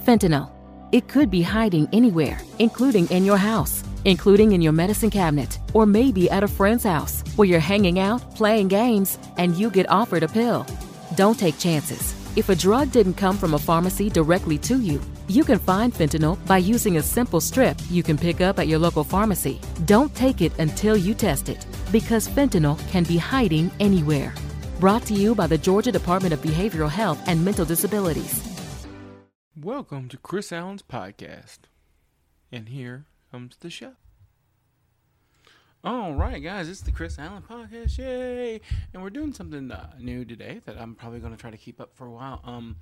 Fentanyl. It could be hiding anywhere, including in your house, including in your medicine cabinet, or maybe at a friend's house where you're hanging out, playing games, and you get offered a pill. Don't take chances. If a drug didn't come from a pharmacy directly to you, you can find fentanyl by using a simple strip you can pick up at your local pharmacy. Don't take it until you test it, because fentanyl can be hiding anywhere. Brought to you by the Georgia Department of Behavioral Health and Mental Disabilities. Welcome to Chris Allen's podcast. And here comes the show. All right, guys, it's the Chris Allen podcast. Yay! And we're doing something uh, new today that I'm probably going to try to keep up for a while. Um,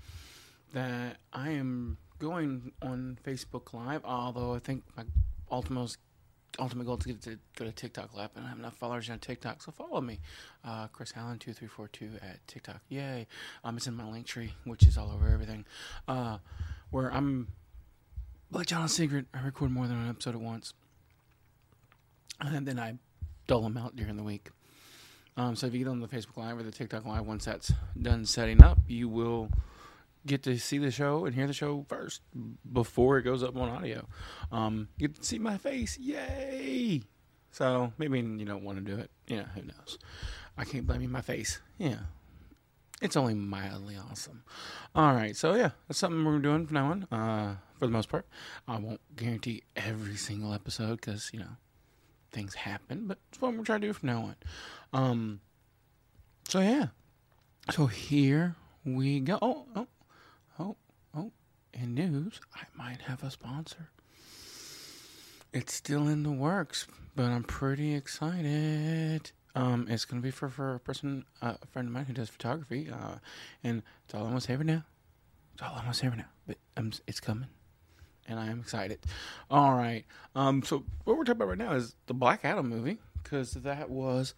that I am going on Facebook Live, although I think my ultimate ultimate goal to get to go to TikTok Live, and I have enough followers on TikTok, so follow me, uh, Chris Allen two three four two at TikTok. Yay! Um, it's in my link tree, which is all over everything. Uh, where I'm like John Secret, I record more than an episode at once, and then I dull them out during the week. Um, so if you get on the Facebook Live or the TikTok Live, once that's done setting up, you will get to see the show and hear the show first before it goes up on audio. Um, you get to see my face, yay! So maybe you don't want to do it. Know, who knows? I can't blame you. My face, yeah, it's only mildly awesome. All right, so yeah, that's something we're doing from now on. Uh, for the most part, I won't guarantee every single episode because you know things happen, but it's what we're trying to do from now on. Um, so yeah, so here we go. Oh, oh! In news, I might have a sponsor. It's still in the works, but I'm pretty excited. Um, it's gonna be for, for a person, uh, a friend of mine who does photography, uh, and it's all almost here now. It's all almost here now, but um, it's coming, and I am excited. All right, um, so what we're talking about right now is the Black Adam movie because that was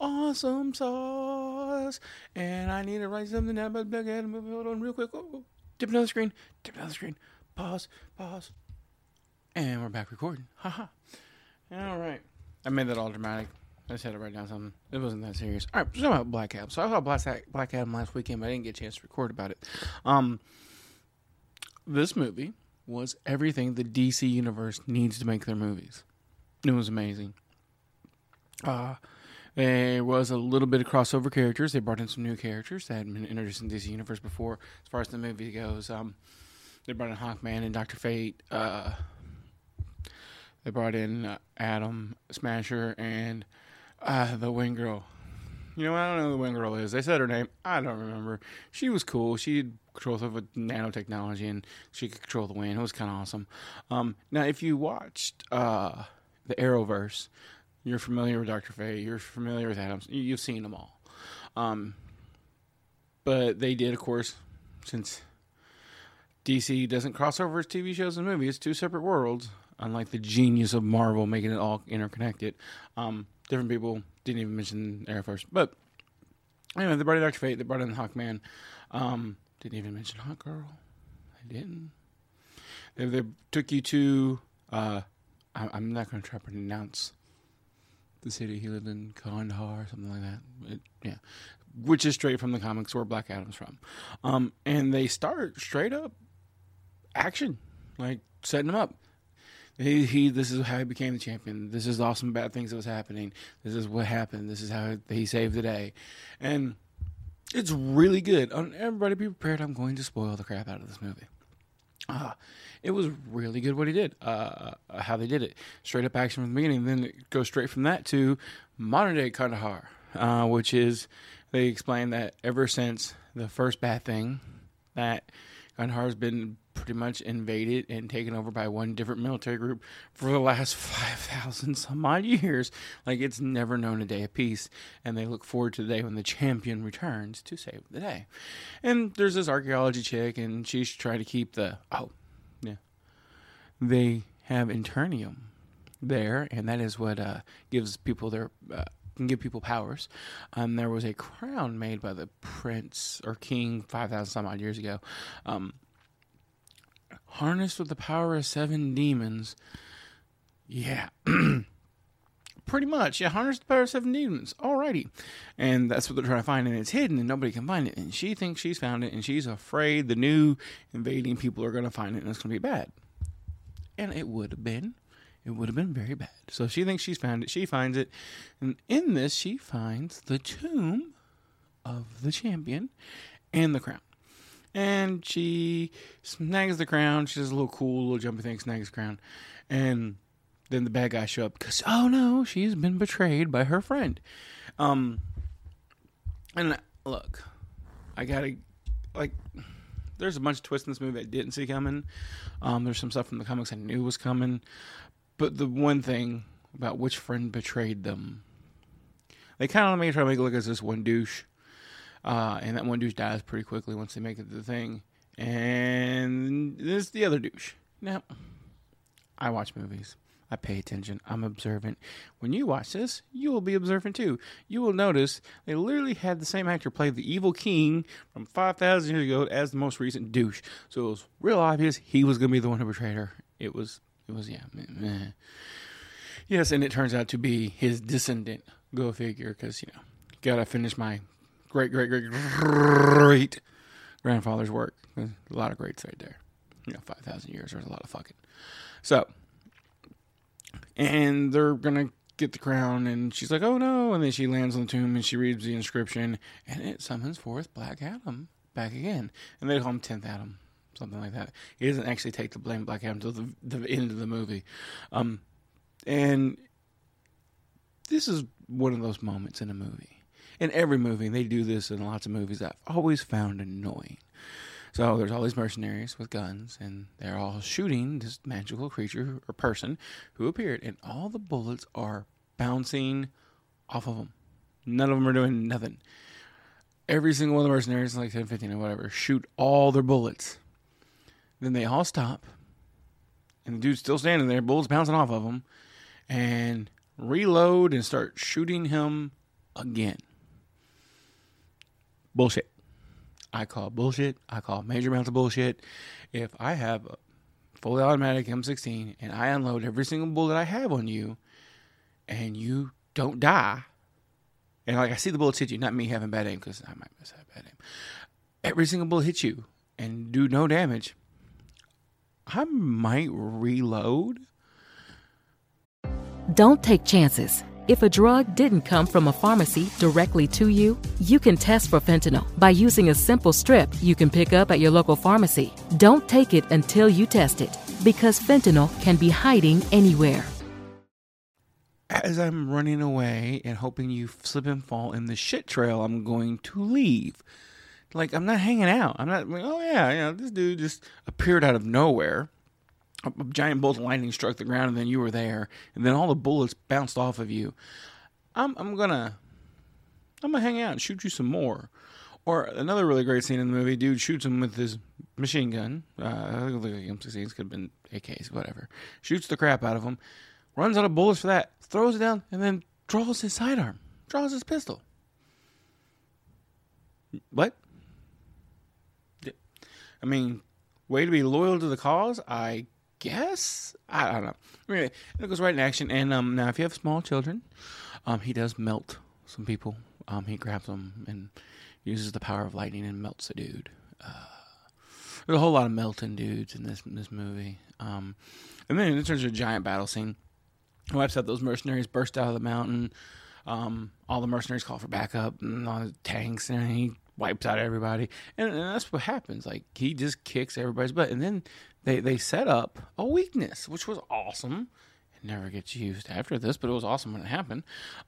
awesome sauce, and I need to write something down about Black Adam movie. Hold on, real quick. Oh, oh. Dip another screen. Dip another screen. Pause. Pause. And we're back recording. Haha. All right. I made that all dramatic. I just had to write down something. It wasn't that serious. All right, so about Black Adam. So I saw Black, Black Adam last weekend, but I didn't get a chance to record about it. Um, this movie was everything the DC universe needs to make their movies. It was amazing. Uh, there was a little bit of crossover characters. They brought in some new characters that had been introduced in DC universe before, as far as the movie goes. Um, they brought in Hawkman and Doctor Fate. Uh, they brought in uh, Atom Smasher and uh, the Wing Girl. You know, I don't know who the Wing Girl is. They said her name. I don't remember. She was cool. She had control stuff with nanotechnology, and she could control the wind. It was kind of awesome. Um, now, if you watched uh, the Arrowverse, you're familiar with Doctor Fate. You're familiar with Adams. You've seen them all. Um, but they did, of course, since DC doesn't cross over its TV shows and movies, two separate worlds. Unlike the genius of Marvel making it all interconnected. Um, different people didn't even mention Arrowverse, but anyway, they brought in Doctor Fate, they brought in the Hawkman. Um, didn't even mention Hawk Girl. They didn't. They, they took you to. Uh, I, I'm not going to try to pronounce the city he lived in, Kandahar, something like that. It, yeah, which is straight from the comics where Black Adam's from. Um, and they start straight up action, like setting him up. He, he, this is how he became the champion. This is awesome bad things that was happening. This is what happened. This is how he saved the day, and it's really good. Everybody, be prepared. I'm going to spoil the crap out of this movie. Uh, it was really good what he did, uh, how they did it. Straight up action from the beginning. Then it goes straight from that to modern day Kandahar, uh, which is they explain that ever since the first bad thing, that Kandahar has been pretty much invaded and taken over by one different military group for the last 5,000 some odd years. Like it's never known a day of peace. And they look forward to the day when the champion returns to save the day. And there's this archaeology chick, and she's trying to keep the. Oh, yeah. They have Eternium there, and that is what uh, gives people their. Uh, can give people powers. Um, there was a crown made by the prince or king five thousand some odd years ago. Um, harnessed with the power of seven demons. Yeah. Pretty much, yeah. Harness the power of seven demons. Alrighty, and that's what they're trying to find, and it's hidden, and nobody can find it. And she thinks she's found it, and she's afraid the new invading people are going to find it, and it's going to be bad. And it would have been, it would have been very bad. So she thinks she's found it. She finds it, and in this, she finds the tomb of the champion and the crown. And she snags the crown. She does a little cool, little jumpy thing, snags the crown, and then the bad guys show up because oh no, she's been betrayed by her friend. Um, and look, I gotta like. There's a bunch of twists in this movie I didn't see coming. Um, there's some stuff from the comics I knew was coming, but the one thing about which friend betrayed them, they kind of made try to make it look as this one douche, uh, and that one douche dies pretty quickly once they make it to the thing, and this the other douche. Now, I watch movies. I pay attention. I'm observant. When you watch this, you will be observant too. You will notice they literally had the same actor play the evil king from 5,000 years ago as the most recent douche. So it was real obvious he was going to be the one who betrayed her. It was, it was, yeah. Meh. Yes, and it turns out to be his descendant. Go figure, because, you know, gotta finish my great, great, great, great grandfather's work. There's a lot of greats right there. You know, 5,000 years, there's a lot of fucking. So, and they're gonna get the crown and she's like oh no and then she lands on the tomb and she reads the inscription and it summons forth black adam back again and they call him Teth-Adam something like that he doesn't actually take the blame black adam until the, the end of the movie um, and this is one of those moments in a movie in every movie they do this in lots of movies i've always found annoying so there's all these mercenaries with guns, and they're all shooting this magical creature or person who appeared, and all the bullets are bouncing off of them. None of them are doing nothing. Every single one of the mercenaries, like 10, 15, or whatever, shoot all their bullets. Then they all stop, and the dude's still standing there, bullets bouncing off of him, and reload and start shooting him again. Bullshit. I call bullshit. I call major amounts of bullshit. If I have a fully automatic M16 and I unload every single bullet I have on you, and you don't die, and like I see the bullets hit you, not me having bad aim because I might miss have bad aim. Every single bullet hits you and do no damage. I might reload. Don't take chances. If a drug didn't come from a pharmacy directly to you, you can test for fentanyl by using a simple strip you can pick up at your local pharmacy. Don't take it until you test it, because fentanyl can be hiding anywhere. As I'm running away and hoping you slip and fall in the shit trail, I'm going to leave. Like, I'm not hanging out. I'm not, oh yeah, you know, this dude just appeared out of nowhere a, giant bolt of lightning struck the ground and then you were there and then all the bullets bounced off of you. I'm, I'm gonna i'm gonna hang out and shoot you some more. Or another really great scene in the movie dude shoots him with his machine gun. Uh, I think the M16s could have been AKs whatever. Shoots the crap out of him runs out of bullets for that throws it down and then draws his sidearm draws his pistol. What? I mean, way to be loyal to the cause. I guess I don't know. Anyway, it goes right in action. And um, now, if you have small children, um, he does melt some people. Um, he grabs them and uses the power of lightning and melts a dude. Uh, there's a whole lot of melting dudes in this in this movie. Um, and then it turns into a giant battle scene. He wipes out those mercenaries, burst out of the mountain. Um, all the mercenaries call for backup, and all the tanks, and he wipes out everybody. And, and that's what happens. Like he just kicks everybody's butt, and then they they set up a weakness, which was awesome. It never gets used after this, but it was awesome when it happened.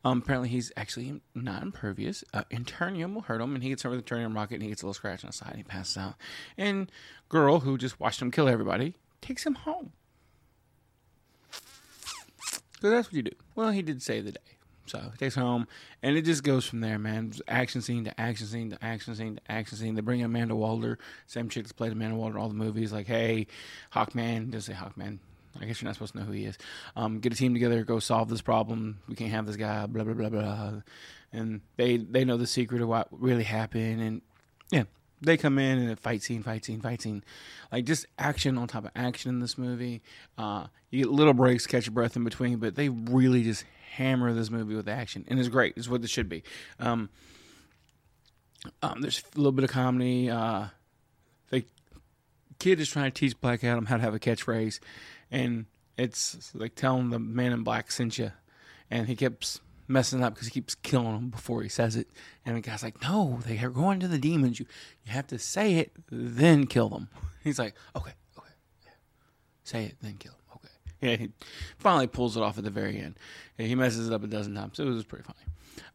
Um, apparently, he's actually not impervious. Uh, Internium will hurt him, and he gets hurt with the Internium rocket, and he gets a little scratch on the side, and he passes out. And girl, who just watched him kill everybody, takes him home. So that's what you do. Well, he did save the day. So he takes home, and it just goes from there, man. Action scene to action scene to action scene to action scene. They bring Amanda Waller, same chick that's played Amanda Waller in all the movies. Like, hey, Hawkman, does say Hawkman. I guess you're not supposed to know who he is. Um, get a team together, go solve this problem. We can't have this guy. Blah blah blah blah. And they they know the secret of what really happened, and yeah, they come in and a fight scene, fight scene, fight scene, like just action on top of action in this movie. Uh, you get little breaks, catch your breath in between, but they really just hammer this movie with action, and it's great. It's what it should be. Um, um, there's a little bit of comedy. Uh, the kid is trying to teach Black Adam how to have a catchphrase, and it's like telling the man in black sent you, and he keeps messing up because he keeps killing him before he says it. And the guy's like, "No, they are going to the demons. You you have to say it, then kill them." He's like, "Okay, okay, say it, then kill them." Yeah. He finally pulls it off at the very end. Yeah, he messes it up a dozen times. It was pretty funny.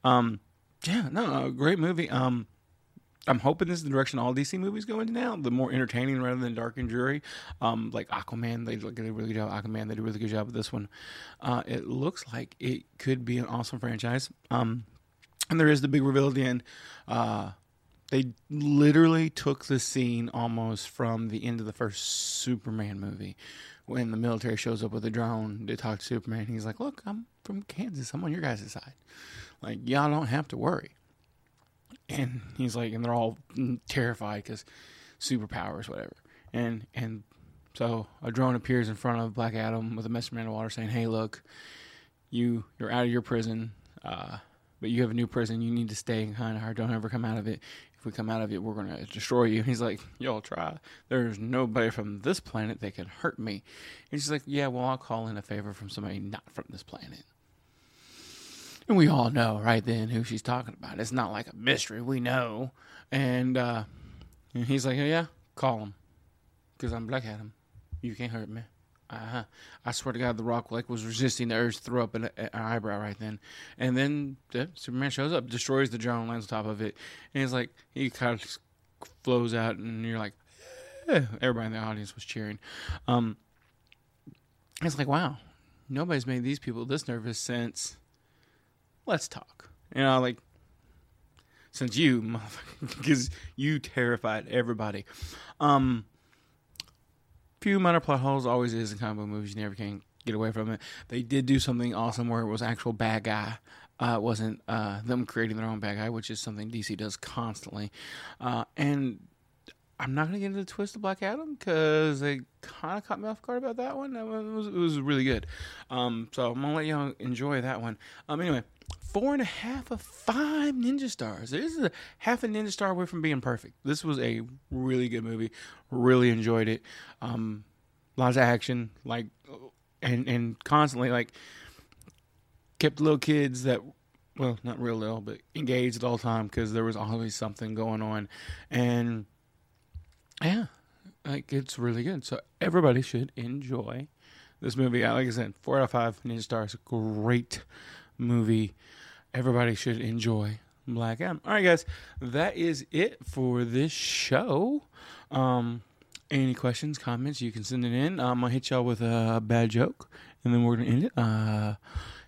Um, yeah, no, great movie. Um, I'm hoping this is the direction all DC movies go into now. The more entertaining rather than dark and dreary. Um, like Aquaman, they did a really good job. Aquaman, they did a really good job with this one. Uh, it looks like it could be an awesome franchise. Um, and there is the big reveal at the end. Uh, they literally took the scene almost from the end of the first Superman movie when the military shows up with a drone to talk to Superman. He's like, Look, I'm from Kansas. I'm on your guys' side. Like, y'all don't have to worry and he's like, and they're all terrified because superpowers, whatever. And and so a drone appears in front of Black Adam with a message Amanda Waller saying, "Hey, look, you you're out of your prison, uh, but you have a new prison. You need to stay in Kandahar. Don't ever come out of it. If we come out of it, we're gonna destroy you." He's like, "Y'all try. There's nobody from this planet that can hurt me." And she's like, "Yeah, well, I'll call in a favor from somebody not from this planet." And we all know right then who she's talking about. It's not like a mystery. We know. And, uh, and he's like, oh, yeah, call him. Because I'm Black Adam. You can't hurt me. Uh-huh. I swear to God, The Rock like was resisting the urge to throw up an, an eyebrow right then, and then yeah, Superman shows up, destroys the drone, lands on top of it, and he's like, he kind of flows out, and you're like, eh. everybody in the audience was cheering. Um, it's like, wow, nobody's made these people this nervous since let's talk. You know, like since you, because you terrified everybody. Um, few minor plot holes always is in comic book movies. You never can get away from it. They did do something awesome where it was actual bad guy. Uh, it wasn't uh, them creating their own bad guy, which is something DC does constantly. Uh, and I'm not gonna get into the twist of Black Adam because they kind of caught me off guard about that one. It was, it was really good. Um, so I'm gonna let y'all enjoy that one. Um, anyway, four and a half of five ninja stars. This is a half a ninja star away from being perfect. This was a really good movie. Really enjoyed it. Um, lots of action, like, and and constantly like kept little kids that, well, not real little, but engaged at all time because there was always something going on, and yeah, like it's really good. So everybody should enjoy this movie. Like I said, four out of five ninja stars. Great movie everybody should enjoy Black Adam. All right, guys, that is it for this show. Um, any questions, comments, you can send it in. I'm gonna hit y'all with a bad joke, and then we're gonna end it. Uh,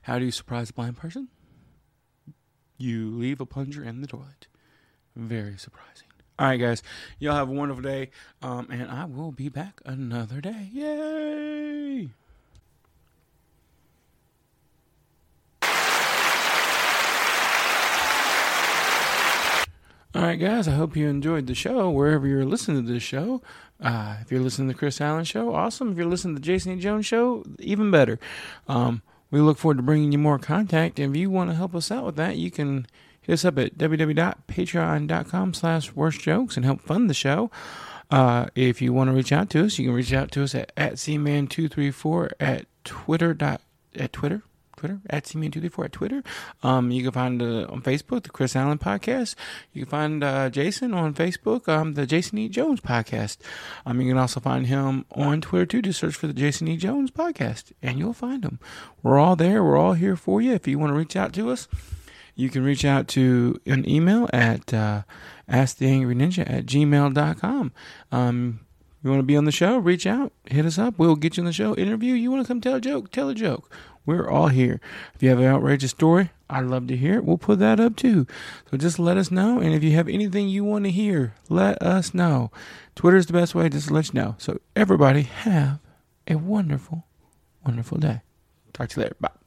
how do you surprise a blind person? You leave a plunger in the toilet. Very surprising. All right, guys, y'all have a wonderful day, um, and I will be back another day. Yay! All right, guys, I hope you enjoyed the show wherever you're listening to this show. Uh, if you're listening to the Chris Allen Show, awesome. If you're listening to the Jason E. Jones Show, even better. Um, we look forward to bringing you more contact. If you want to help us out with that, you can hit us up at www.patreon.com slash worst jokes and help fund the show. Uh, if you want to reach out to us, you can reach out to us at, at cman234 at twitter dot at twitter Twitter at cman234 at Twitter. Um, you can find uh, on Facebook the Chris Allen Podcast. You can find uh, Jason on Facebook, um, the Jason E. Jones Podcast. Um, you can also find him on Twitter too. Just search for the Jason E. Jones Podcast, and you'll find him. We're all there. We're all here for you. If you want to reach out to us, you can reach out to an email at uh, asktheangryninja at gmail.com. Um, you want to be on the show? Reach out, hit us up. We'll get you on the show. Interview. You want to come tell a joke? Tell a joke. We're all here. If you have an outrageous story, I'd love to hear it. We'll put that up too. So just let us know. And if you have anything you want to hear, let us know. Twitter is the best way just to let you know. So everybody have a wonderful, wonderful day. Talk to you later. Bye.